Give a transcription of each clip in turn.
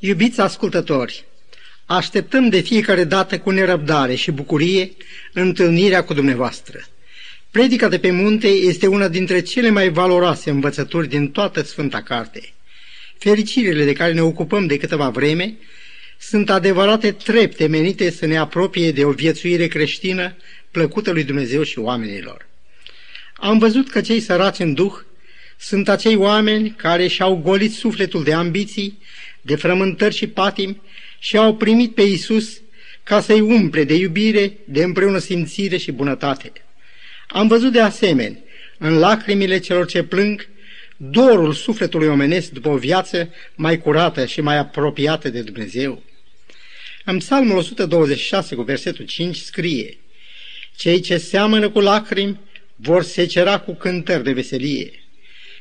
Iubiți ascultători, așteptăm de fiecare dată cu nerăbdare și bucurie întâlnirea cu dumneavoastră. Predica de pe munte este una dintre cele mai valoroase învățături din toată Sfânta Carte. Fericirile de care ne ocupăm de câteva vreme sunt adevărate trepte menite să ne apropie de o viețuire creștină plăcută lui Dumnezeu și oamenilor. Am văzut că cei săraci în duh sunt acei oameni care și-au golit sufletul de ambiții, de frământări și patimi și au primit pe Isus ca să-i umple de iubire, de împreună simțire și bunătate. Am văzut de asemenea, în lacrimile celor ce plâng, dorul sufletului omenesc după o viață mai curată și mai apropiată de Dumnezeu. În Psalmul 126 cu versetul 5 scrie Cei ce seamănă cu lacrimi vor secera cu cântări de veselie.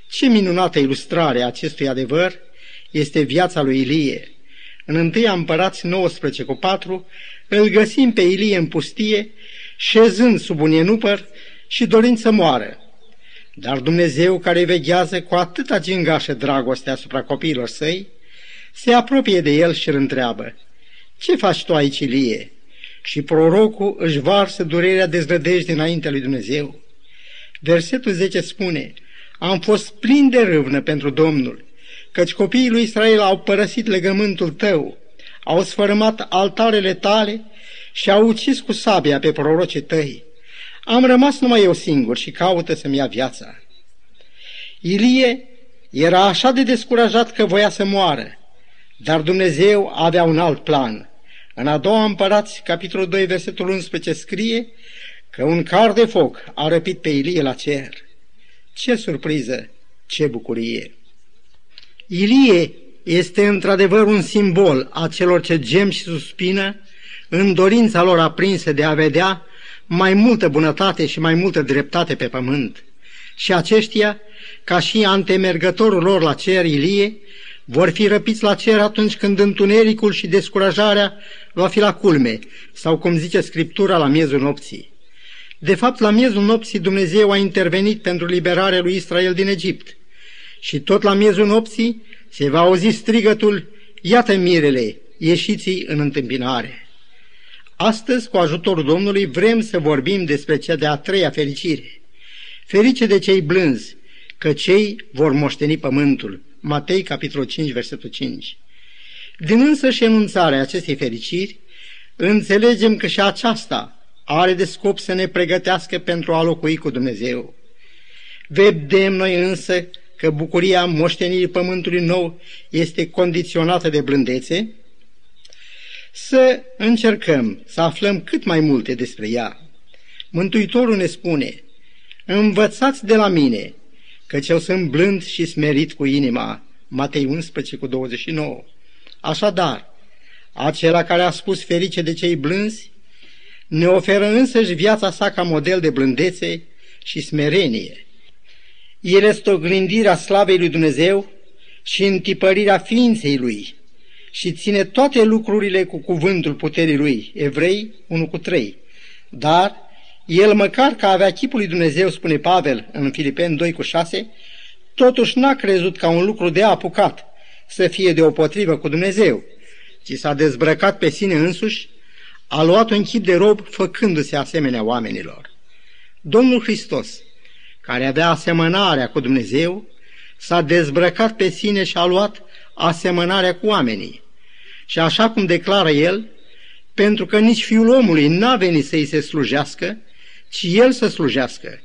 Ce minunată ilustrare a acestui adevăr este viața lui Ilie. În 1 Împărați 19 cu 4 îl găsim pe Ilie în pustie, șezând sub un enupăr și dorind să moară. Dar Dumnezeu, care veghează cu atâta gingașă dragoste asupra copiilor săi, se apropie de el și îl întreabă, Ce faci tu aici, Ilie?" Și prorocul își varsă durerea dezvădești dinaintea lui Dumnezeu. Versetul 10 spune, Am fost plin de râvnă pentru Domnul, căci copiii lui Israel au părăsit legământul tău, au sfărâmat altarele tale și au ucis cu sabia pe prorocii tăi. Am rămas numai eu singur și caută să-mi ia viața. Ilie era așa de descurajat că voia să moară, dar Dumnezeu avea un alt plan. În a doua împărați, capitolul 2, versetul 11, scrie că un car de foc a răpit pe Ilie la cer. Ce surpriză, ce bucurie! Ilie este într-adevăr un simbol a celor ce gem și suspină în dorința lor aprinsă de a vedea mai multă bunătate și mai multă dreptate pe pământ. Și aceștia, ca și antemergătorul lor la cer, Ilie, vor fi răpiți la cer atunci când întunericul și descurajarea va fi la culme, sau cum zice Scriptura, la miezul nopții. De fapt, la miezul nopții Dumnezeu a intervenit pentru liberarea lui Israel din Egipt. Și tot la miezul nopții se va auzi strigătul, iată mirele, ieșiți în întâmpinare. Astăzi, cu ajutorul Domnului, vrem să vorbim despre cea de-a treia fericire. Ferice de cei blânzi, că cei vor moșteni pământul. Matei, capitolul 5, versetul 5. Din însă și enunțarea acestei fericiri, înțelegem că și aceasta are de scop să ne pregătească pentru a locui cu Dumnezeu. Vedem noi însă că bucuria moștenirii pământului nou este condiționată de blândețe, să încercăm să aflăm cât mai multe despre ea. Mântuitorul ne spune, învățați de la mine, căci eu sunt blând și smerit cu inima. Matei 11 cu 29. Așadar, acela care a spus ferice de cei blânzi, ne oferă însăși viața sa ca model de blândețe și smerenie. El este oglindirea slavei lui Dumnezeu și întipărirea ființei lui și ține toate lucrurile cu cuvântul puterii lui. Evrei 1 cu 3. Dar el măcar că avea chipul lui Dumnezeu, spune Pavel în Filipeni 2 cu 6, totuși n-a crezut ca un lucru de apucat să fie deopotrivă cu Dumnezeu, ci s-a dezbrăcat pe sine însuși, a luat un chip de rob făcându-se asemenea oamenilor. Domnul Hristos care avea asemănarea cu Dumnezeu, s-a dezbrăcat pe sine și a luat asemănarea cu oamenii. Și așa cum declară el, pentru că nici fiul omului n-a venit să-i se slujească, ci el să slujească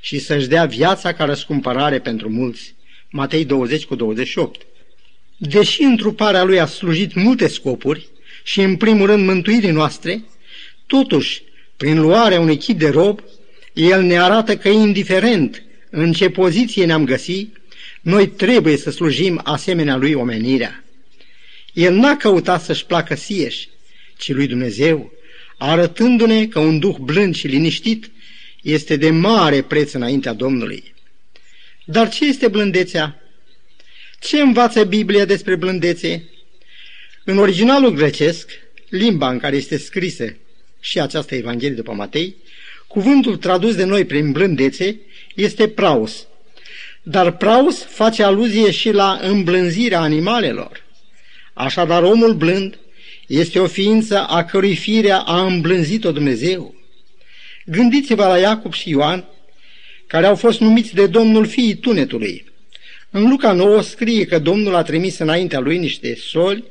și să-și dea viața ca răscumpărare pentru mulți. Matei 20 cu 28. Deși întruparea lui a slujit multe scopuri și în primul rând mântuirii noastre, totuși, prin luarea unui chip de rob, el ne arată că, indiferent în ce poziție ne-am găsit, noi trebuie să slujim asemenea lui omenirea. El n-a căutat să-și placă sieși, ci lui Dumnezeu, arătându-ne că un duh blând și liniștit este de mare preț înaintea Domnului. Dar ce este blândețea? Ce învață Biblia despre blândețe? În originalul grecesc, limba în care este scrisă și această Evanghelie după Matei, Cuvântul tradus de noi prin blândețe este praus, dar praus face aluzie și la îmblânzirea animalelor. Așadar, omul blând este o ființă a cărui firea a îmblânzit-o Dumnezeu. Gândiți-vă la Iacob și Ioan, care au fost numiți de Domnul fiii tunetului. În Luca 9 scrie că Domnul a trimis înaintea lui niște soli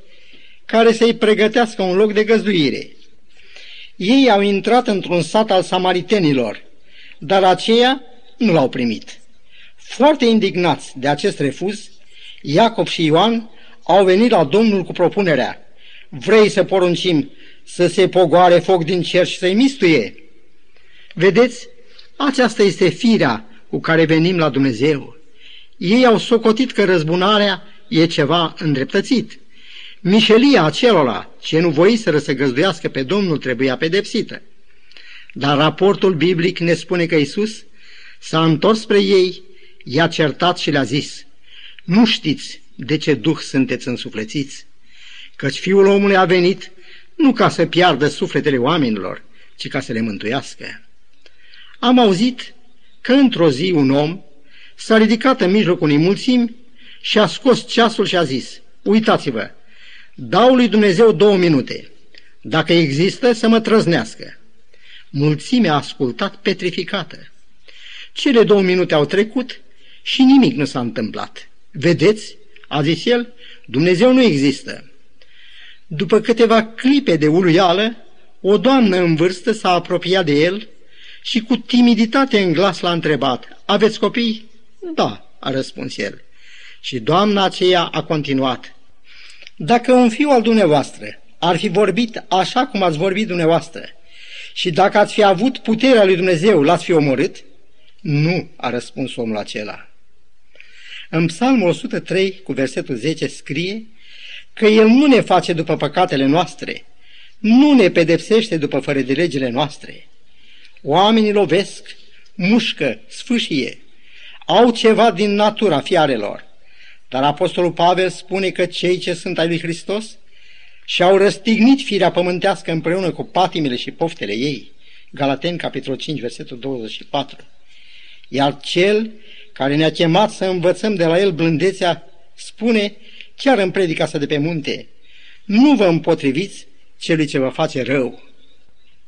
care să-i pregătească un loc de găzduire. Ei au intrat într-un sat al samaritenilor, dar aceia nu l-au primit. Foarte indignați de acest refuz, Iacob și Ioan au venit la Domnul cu propunerea, vrei să poruncim să se pogoare foc din cer și să-i mistuie? Vedeți, aceasta este firea cu care venim la Dumnezeu. Ei au socotit că răzbunarea e ceva îndreptățit. Mișelia acelora ce nu voiseră să găzduiască pe Domnul trebuia pedepsită. Dar raportul biblic ne spune că Isus s-a întors spre ei, i-a certat și le-a zis, Nu știți de ce duh sunteți însuflețiți? Căci Fiul omului a venit nu ca să piardă sufletele oamenilor, ci ca să le mântuiască. Am auzit că într-o zi un om s-a ridicat în mijlocul unei mulțimi și a scos ceasul și a zis, uitați-vă, dau lui Dumnezeu două minute, dacă există să mă trăznească. Mulțimea a ascultat petrificată. Cele două minute au trecut și nimic nu s-a întâmplat. Vedeți, a zis el, Dumnezeu nu există. După câteva clipe de uluială, o doamnă în vârstă s-a apropiat de el și cu timiditate în glas l-a întrebat, Aveți copii?" Da," a răspuns el. Și doamna aceea a continuat, Dacă un fiu al dumneavoastră ar fi vorbit așa cum ați vorbit dumneavoastră și dacă ați fi avut puterea lui Dumnezeu, l-ați fi omorât?" Nu," a răspuns omul acela. În Psalmul 103, cu versetul 10, scrie că El nu ne face după păcatele noastre, nu ne pedepsește după fără de legile noastre. Oamenii lovesc, mușcă, sfâșie, au ceva din natura fiarelor. Dar Apostolul Pavel spune că cei ce sunt ai lui Hristos și-au răstignit firea pământească împreună cu patimile și poftele ei. Galaten, capitolul 5, versetul 24. Iar cel care ne-a chemat să învățăm de la el blândețea, spune, chiar în predica sa de pe munte, nu vă împotriviți celui ce vă face rău.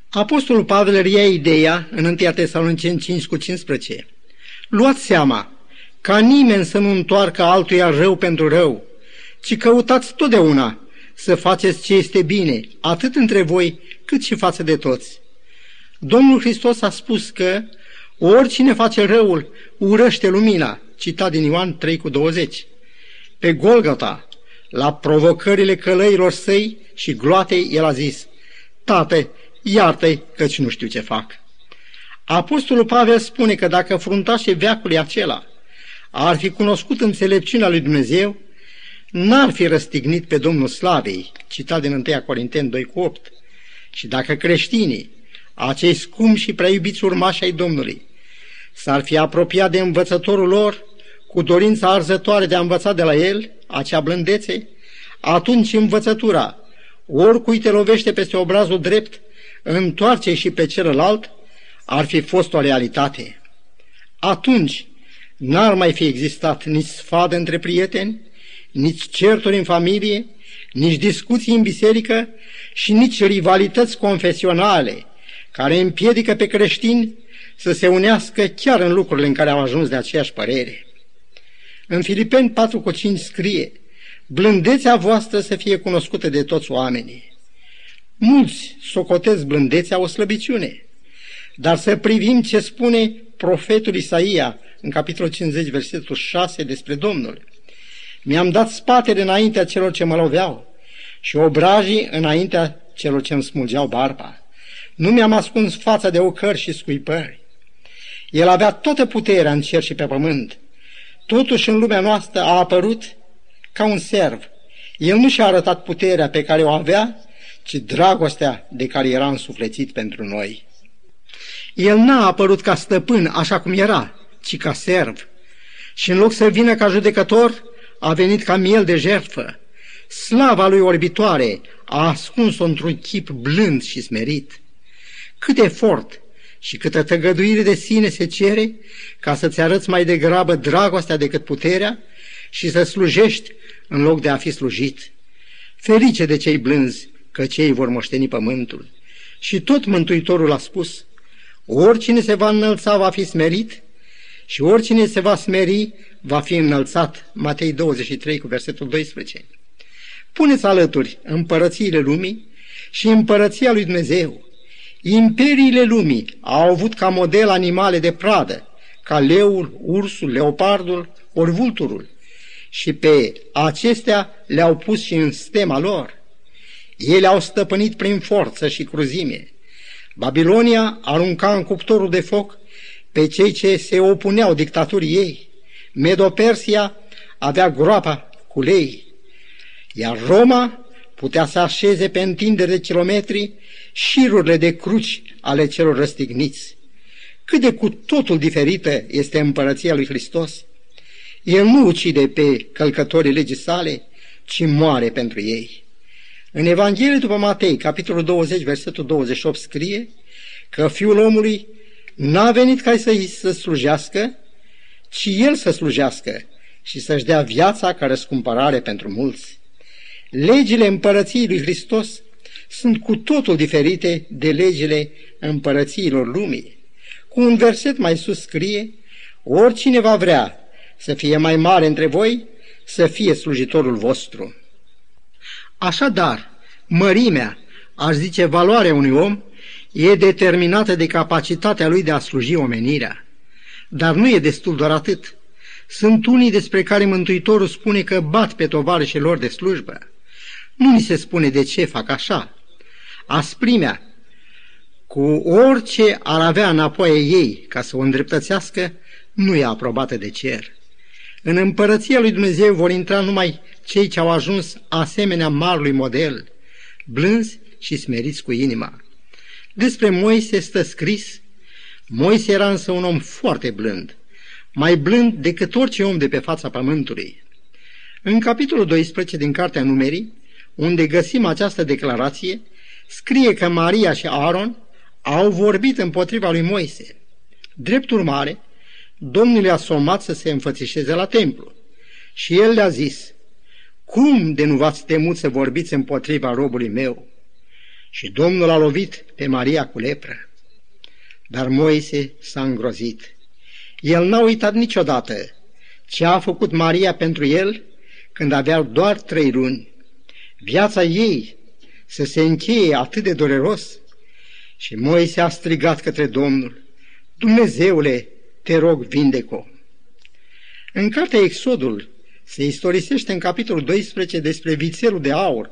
Apostolul Pavel ria ideea în 1 Tesaloniceni 5 cu 15. Luați seama ca nimeni să nu întoarcă altuia rău pentru rău, ci căutați totdeauna să faceți ce este bine, atât între voi cât și față de toți. Domnul Hristos a spus că oricine face răul urăște lumina, citat din Ioan 3 cu 20. Pe Golgota, la provocările călăilor săi și gloatei, el a zis, Tate, iartă-i căci nu știu ce fac. Apostolul Pavel spune că dacă fruntașii veacului acela ar fi cunoscut înțelepciunea lui Dumnezeu, n-ar fi răstignit pe Domnul Slavei, citat din 1 Corinteni 2 cu 8. Și dacă creștinii, acei scumpi și prea iubiți urmași ai Domnului, s-ar fi apropiat de învățătorul lor cu dorința arzătoare de a învăța de la el acea blândețe, atunci învățătura, oricui te lovește peste obrazul drept, întoarce și pe celălalt, ar fi fost o realitate. Atunci n-ar mai fi existat nici sfadă între prieteni, nici certuri în familie, nici discuții în biserică și nici rivalități confesionale care împiedică pe creștini să se unească chiar în lucrurile în care au ajuns de aceeași părere. În Filipeni 4 cu 5 scrie, blândețea voastră să fie cunoscută de toți oamenii. Mulți socotesc blândețea o slăbiciune, dar să privim ce spune profetul Isaia în capitolul 50, versetul 6 despre Domnul. Mi-am dat spatele înaintea celor ce mă loveau și obrajii înaintea celor ce îmi smulgeau barba. Nu mi-am ascuns fața de ocări și scuipări. El avea toată puterea în cer și pe pământ. Totuși în lumea noastră a apărut ca un serv. El nu și-a arătat puterea pe care o avea, ci dragostea de care era însuflețit pentru noi. El n-a apărut ca stăpân, așa cum era, ci ca serv. Și în loc să vină ca judecător, a venit ca miel de jertfă. Slava lui orbitoare a ascuns-o într-un chip blând și smerit. Cât efort și câtă tăgăduire de sine se cere ca să-ți arăți mai degrabă dragostea decât puterea și să slujești în loc de a fi slujit. Ferice de cei blânzi, că cei vor moșteni pământul. Și tot Mântuitorul a spus, oricine se va înălța va fi smerit și oricine se va smeri va fi înălțat. Matei 23 cu versetul 12. Puneți alături împărățiile lumii și împărăția lui Dumnezeu. Imperiile lumii au avut ca model animale de pradă, ca leul, ursul, leopardul, ori vulturul. Și pe acestea le-au pus și în stema lor. Ele au stăpânit prin forță și cruzime. Babilonia arunca în cuptorul de foc pe cei ce se opuneau dictaturii ei. Medopersia avea groapa cu lei, iar Roma putea să așeze pe întindere de kilometri șirurile de cruci ale celor răstigniți. Cât de cu totul diferită este împărăția lui Hristos. El nu ucide pe călcătorii legii sale, ci moare pentru ei. În Evanghelie după Matei, capitolul 20, versetul 28, scrie că Fiul omului n-a venit ca să-i să slujească, ci El să slujească și să-și dea viața ca răscumpărare pentru mulți. Legile împărăției lui Hristos sunt cu totul diferite de legile împărățiilor lumii. Cu un verset mai sus scrie, oricine va vrea să fie mai mare între voi, să fie slujitorul vostru. Așadar, mărimea, aș zice valoarea unui om, e determinată de capacitatea lui de a sluji omenirea. Dar nu e destul doar atât. Sunt unii despre care Mântuitorul spune că bat pe tovarășii lor de slujbă. Nu ni se spune de ce fac așa. Asprimea, cu orice ar avea înapoi ei ca să o îndreptățească, nu e aprobată de cer. În împărăția lui Dumnezeu vor intra numai cei ce au ajuns asemenea marului model, blânzi și smeriți cu inima. Despre Moise stă scris, Moise era însă un om foarte blând, mai blând decât orice om de pe fața pământului. În capitolul 12 din Cartea Numerii, unde găsim această declarație, scrie că Maria și Aaron au vorbit împotriva lui Moise. Drept urmare, Domnul le-a somat să se înfățișeze la templu. Și el le-a zis, cum de nu v-ați temut să vorbiți împotriva robului meu? Și Domnul a lovit pe Maria cu lepră. Dar Moise s-a îngrozit. El n-a uitat niciodată ce a făcut Maria pentru el când avea doar trei luni. Viața ei să se încheie atât de dureros. Și Moise a strigat către Domnul, Dumnezeule, te rog, vindeco. În cartea Exodul se istorisește în capitolul 12 despre vițelul de aur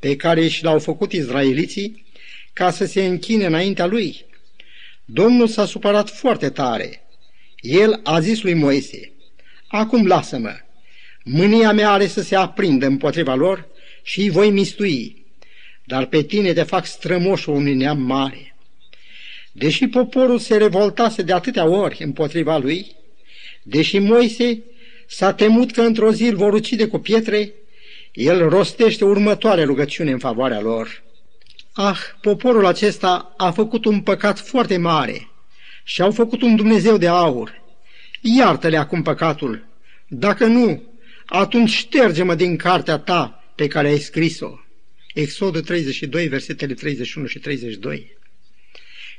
pe care și l-au făcut izraeliții ca să se închine înaintea lui. Domnul s-a supărat foarte tare. El a zis lui Moise, Acum lasă-mă, mânia mea are să se aprindă împotriva lor și îi voi mistui, dar pe tine te fac strămoșul unui neam mare. Deși poporul se revoltase de atâtea ori împotriva lui, deși Moise s-a temut că într-o zi îl vor ucide cu pietre, el rostește următoarea rugăciune în favoarea lor. Ah, poporul acesta a făcut un păcat foarte mare și au făcut un Dumnezeu de aur. Iartă-le acum păcatul. Dacă nu, atunci șterge-mă din cartea ta pe care ai scris-o. Exodul 32, versetele 31 și 32.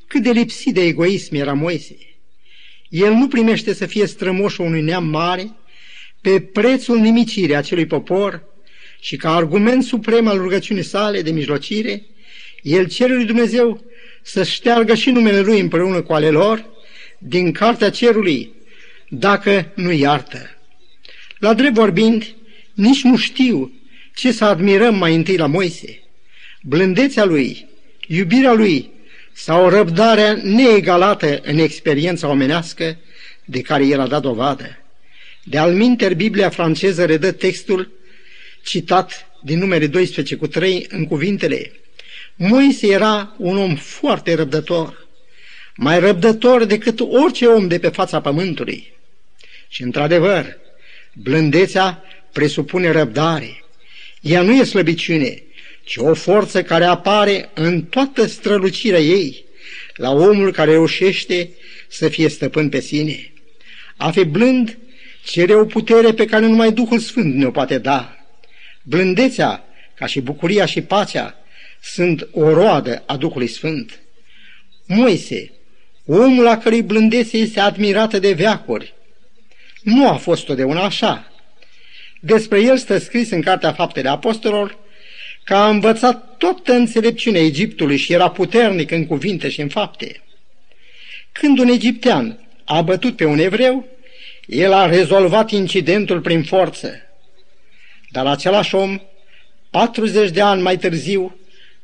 Cât de lipsit de egoism era Moise. El nu primește să fie strămoșul unui neam mare pe prețul nimicirii acelui popor și ca argument suprem al rugăciunii sale de mijlocire, el cere lui Dumnezeu să șteargă și numele lui împreună cu ale lor din cartea cerului, dacă nu iartă. La drept vorbind, nici nu știu ce să admirăm mai întâi la Moise. Blândețea lui, iubirea lui sau răbdarea neegalată în experiența omenească de care el a dat dovadă. De alminter, Biblia franceză redă textul citat din numere 12 cu 3 în cuvintele Moise era un om foarte răbdător, mai răbdător decât orice om de pe fața pământului. Și într-adevăr, blândețea presupune răbdare. Ea nu e slăbiciune, ci o forță care apare în toată strălucirea ei, la omul care reușește să fie stăpân pe sine. A fi blând cere o putere pe care numai Duhul Sfânt ne-o poate da. Blândețea ca și bucuria și pacea, sunt o roadă a Duhului Sfânt. Moise, omul la cărui blândețe este admirată de veacuri, nu a fost totdeauna așa. Despre el stă scris în Cartea Faptele Apostolilor că a învățat toată înțelepciunea Egiptului și era puternic în cuvinte și în fapte. Când un egiptean a bătut pe un evreu, el a rezolvat incidentul prin forță. Dar același om, 40 de ani mai târziu,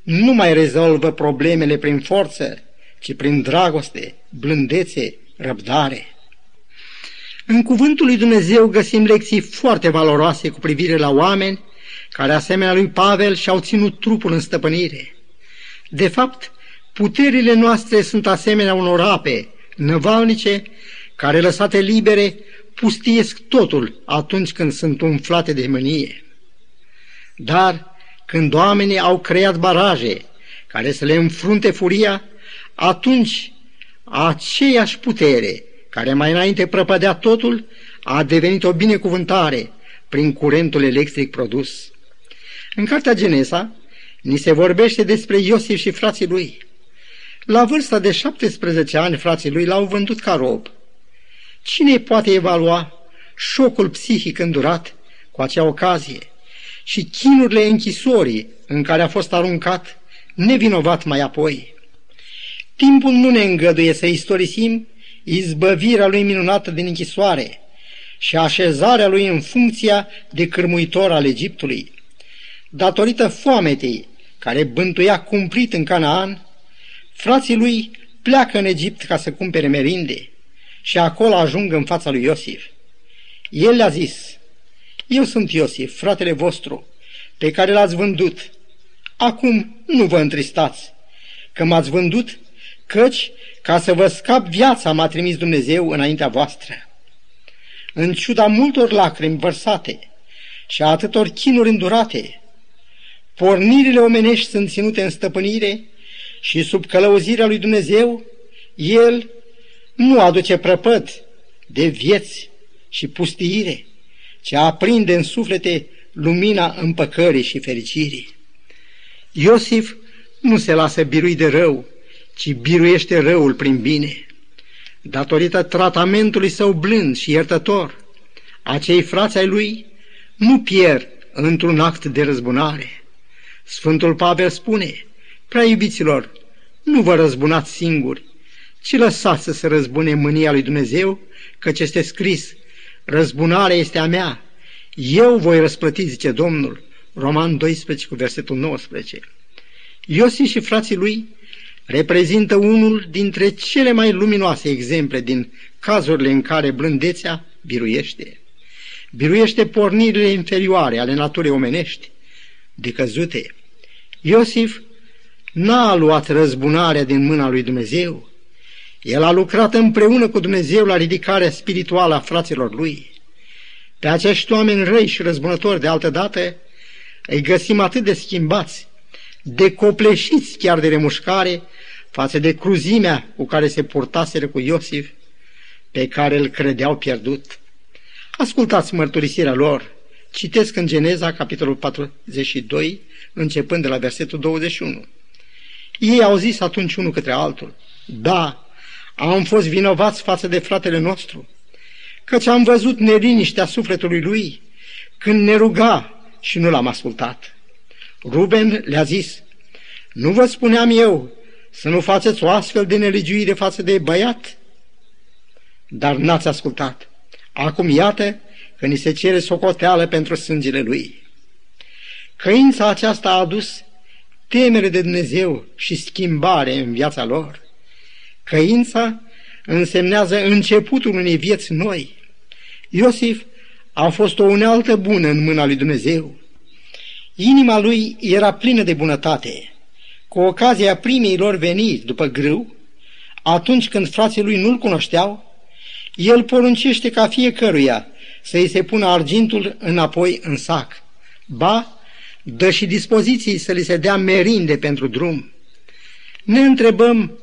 nu mai rezolvă problemele prin forță, ci prin dragoste, blândețe, răbdare. În cuvântul lui Dumnezeu găsim lecții foarte valoroase cu privire la oameni care, asemenea lui Pavel, și-au ținut trupul în stăpânire. De fapt, puterile noastre sunt asemenea unor ape năvalnice care, lăsate libere, pustiesc totul atunci când sunt umflate de mânie. Dar când oamenii au creat baraje care să le înfrunte furia, atunci aceeași putere care mai înainte prăpădea totul, a devenit o binecuvântare prin curentul electric produs. În cartea Genesa ni se vorbește despre Iosif și frații lui. La vârsta de 17 ani, frații lui l-au vândut ca rob. Cine poate evalua șocul psihic îndurat cu acea ocazie și chinurile închisorii în care a fost aruncat, nevinovat mai apoi? Timpul nu ne îngăduie să istorisim izbăvirea lui minunată din închisoare și așezarea lui în funcția de cârmuitor al Egiptului. Datorită foametei care bântuia cumplit în Canaan, frații lui pleacă în Egipt ca să cumpere merinde și acolo ajung în fața lui Iosif. El le-a zis, eu sunt Iosif, fratele vostru, pe care l-ați vândut. Acum nu vă întristați, că m-ați vândut, căci ca să vă scap viața m-a trimis Dumnezeu înaintea voastră. În ciuda multor lacrimi vărsate și a atâtor chinuri îndurate, pornirile omenești sunt ținute în stăpânire și sub călăuzirea lui Dumnezeu, El nu aduce prăpăd de vieți și pustiire, ci aprinde în suflete lumina împăcării și fericirii. Iosif nu se lasă birui de rău, ci biruiește răul prin bine. Datorită tratamentului său blând și iertător, acei frați ai lui nu pierd într-un act de răzbunare. Sfântul Pavel spune, prea iubiților, nu vă răzbunați singuri, ci lăsați să se răzbune mânia lui Dumnezeu, căci este scris, răzbunarea este a mea, eu voi răsplăti, zice Domnul, Roman 12 cu versetul 19. Iosif și frații lui reprezintă unul dintre cele mai luminoase exemple din cazurile în care blândețea biruiește. Biruiește pornirile inferioare ale naturii omenești, decăzute. Iosif n-a luat răzbunarea din mâna lui Dumnezeu. El a lucrat împreună cu Dumnezeu la ridicarea spirituală a fraților lui. Pe acești oameni răi și răzbunători de altă dată îi găsim atât de schimbați, de copleșiți chiar de remușcare, față de cruzimea cu care se purtaseră cu Iosif, pe care îl credeau pierdut. Ascultați mărturisirea lor. Citesc în Geneza, capitolul 42, începând de la versetul 21. Ei au zis atunci unul către altul, Da, am fost vinovați față de fratele nostru, căci am văzut neliniștea sufletului lui când ne ruga și nu l-am ascultat. Ruben le-a zis, Nu vă spuneam eu să nu faceți o astfel de nelegiuire față de băiat? Dar n-ați ascultat. Acum iată că ni se cere socoteală pentru sângele lui. Căința aceasta a adus temere de Dumnezeu și schimbare în viața lor. Căința însemnează începutul unei vieți noi. Iosif a fost o unealtă bună în mâna lui Dumnezeu. Inima lui era plină de bunătate cu ocazia primei lor veniri după grâu, atunci când frații lui nu-l cunoșteau, el poruncește ca fiecăruia să-i se pună argintul înapoi în sac. Ba, dă și dispoziții să li se dea merinde pentru drum. Ne întrebăm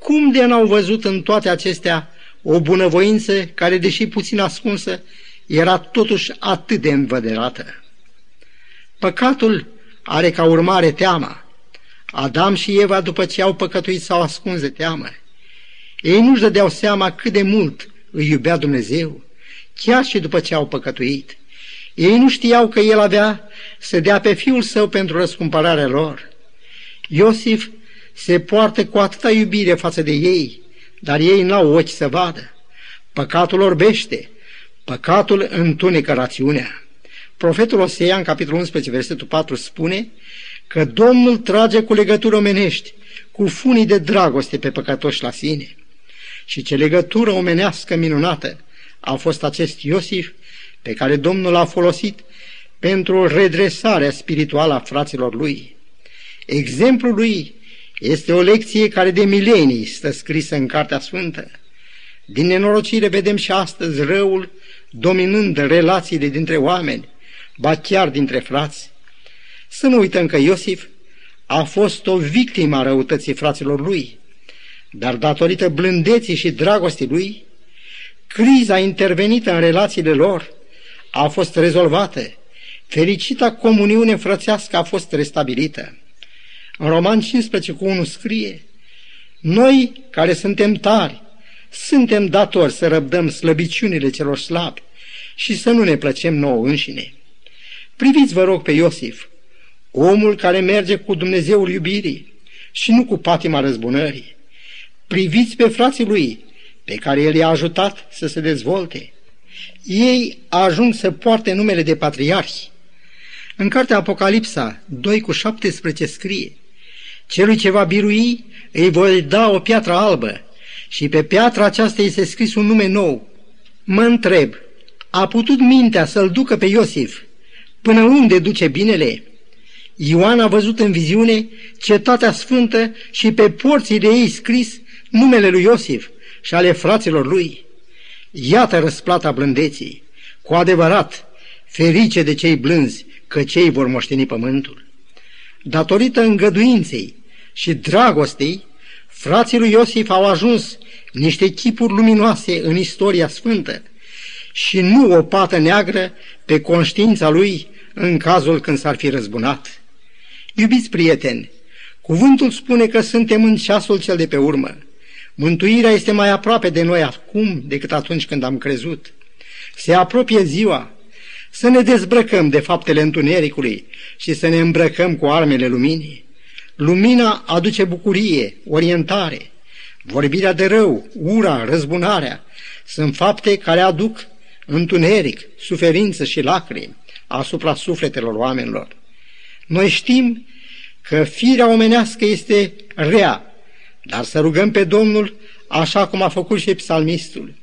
cum de n-au văzut în toate acestea o bunăvoință care, deși puțin ascunsă, era totuși atât de învăderată. Păcatul are ca urmare teama. Adam și Eva, după ce au păcătuit, s-au ascuns de teamă. Ei nu-și dădeau seama cât de mult îi iubea Dumnezeu, chiar și după ce au păcătuit. Ei nu știau că El avea să dea pe Fiul Său pentru răscumpărarea lor. Iosif se poartă cu atâta iubire față de ei, dar ei n-au ochi să vadă. Păcatul orbește, păcatul întunecă rațiunea. Profetul Osea, în capitolul 11, versetul 4, spune că Domnul trage cu legătură omenești, cu funii de dragoste pe păcătoși la sine. Și ce legătură omenească minunată a fost acest Iosif pe care Domnul l-a folosit pentru redresarea spirituală a fraților lui. Exemplul lui este o lecție care de milenii stă scrisă în Cartea Sfântă. Din nenorocire vedem și astăzi răul dominând relațiile dintre oameni, ba chiar dintre frați. Să nu uităm că Iosif a fost o victimă a răutății fraților lui, dar datorită blândeții și dragostii lui, criza intervenită în relațiile lor a fost rezolvată, fericita comuniune frățească a fost restabilită. În Roman 15 cu 1 scrie, Noi care suntem tari, suntem datori să răbdăm slăbiciunile celor slabi și să nu ne plăcem nouă înșine. Priviți, vă rog, pe Iosif, omul care merge cu Dumnezeul iubirii și nu cu patima răzbunării. Priviți pe frații lui, pe care el i-a ajutat să se dezvolte. Ei ajung să poarte numele de patriarhi. În cartea Apocalipsa 2 cu 17 scrie Celui ce va birui îi voi da o piatră albă și pe piatra aceasta este scris un nume nou. Mă întreb, a putut mintea să-l ducă pe Iosif până unde duce binele? Ioan a văzut în viziune cetatea sfântă și pe porții de ei scris numele lui Iosif și ale fraților lui. Iată răsplata blândeții. Cu adevărat, ferice de cei blânzi, că cei vor moșteni pământul. Datorită îngăduinței și dragostei, frații lui Iosif au ajuns niște chipuri luminoase în istoria sfântă și nu o pată neagră pe conștiința lui în cazul când s-ar fi răzbunat. Iubiți prieteni, cuvântul spune că suntem în ceasul cel de pe urmă. Mântuirea este mai aproape de noi acum decât atunci când am crezut. Se apropie ziua, să ne dezbrăcăm de faptele întunericului și să ne îmbrăcăm cu armele luminii. Lumina aduce bucurie, orientare. Vorbirea de rău, ura, răzbunarea sunt fapte care aduc întuneric, suferință și lacrimi asupra sufletelor oamenilor. Noi știm că firea omenească este rea, dar să rugăm pe Domnul așa cum a făcut și psalmistul.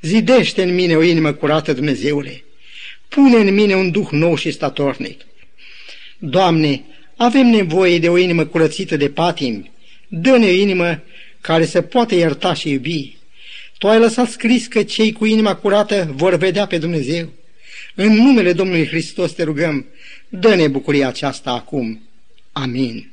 Zidește în mine o inimă curată, Dumnezeule, pune în mine un duh nou și statornic. Doamne, avem nevoie de o inimă curățită de patim, dă-ne o inimă care să poată ierta și iubi. Tu ai lăsat scris că cei cu inima curată vor vedea pe Dumnezeu. În numele Domnului Hristos te rugăm, dă-ne bucuria aceasta acum. Amin.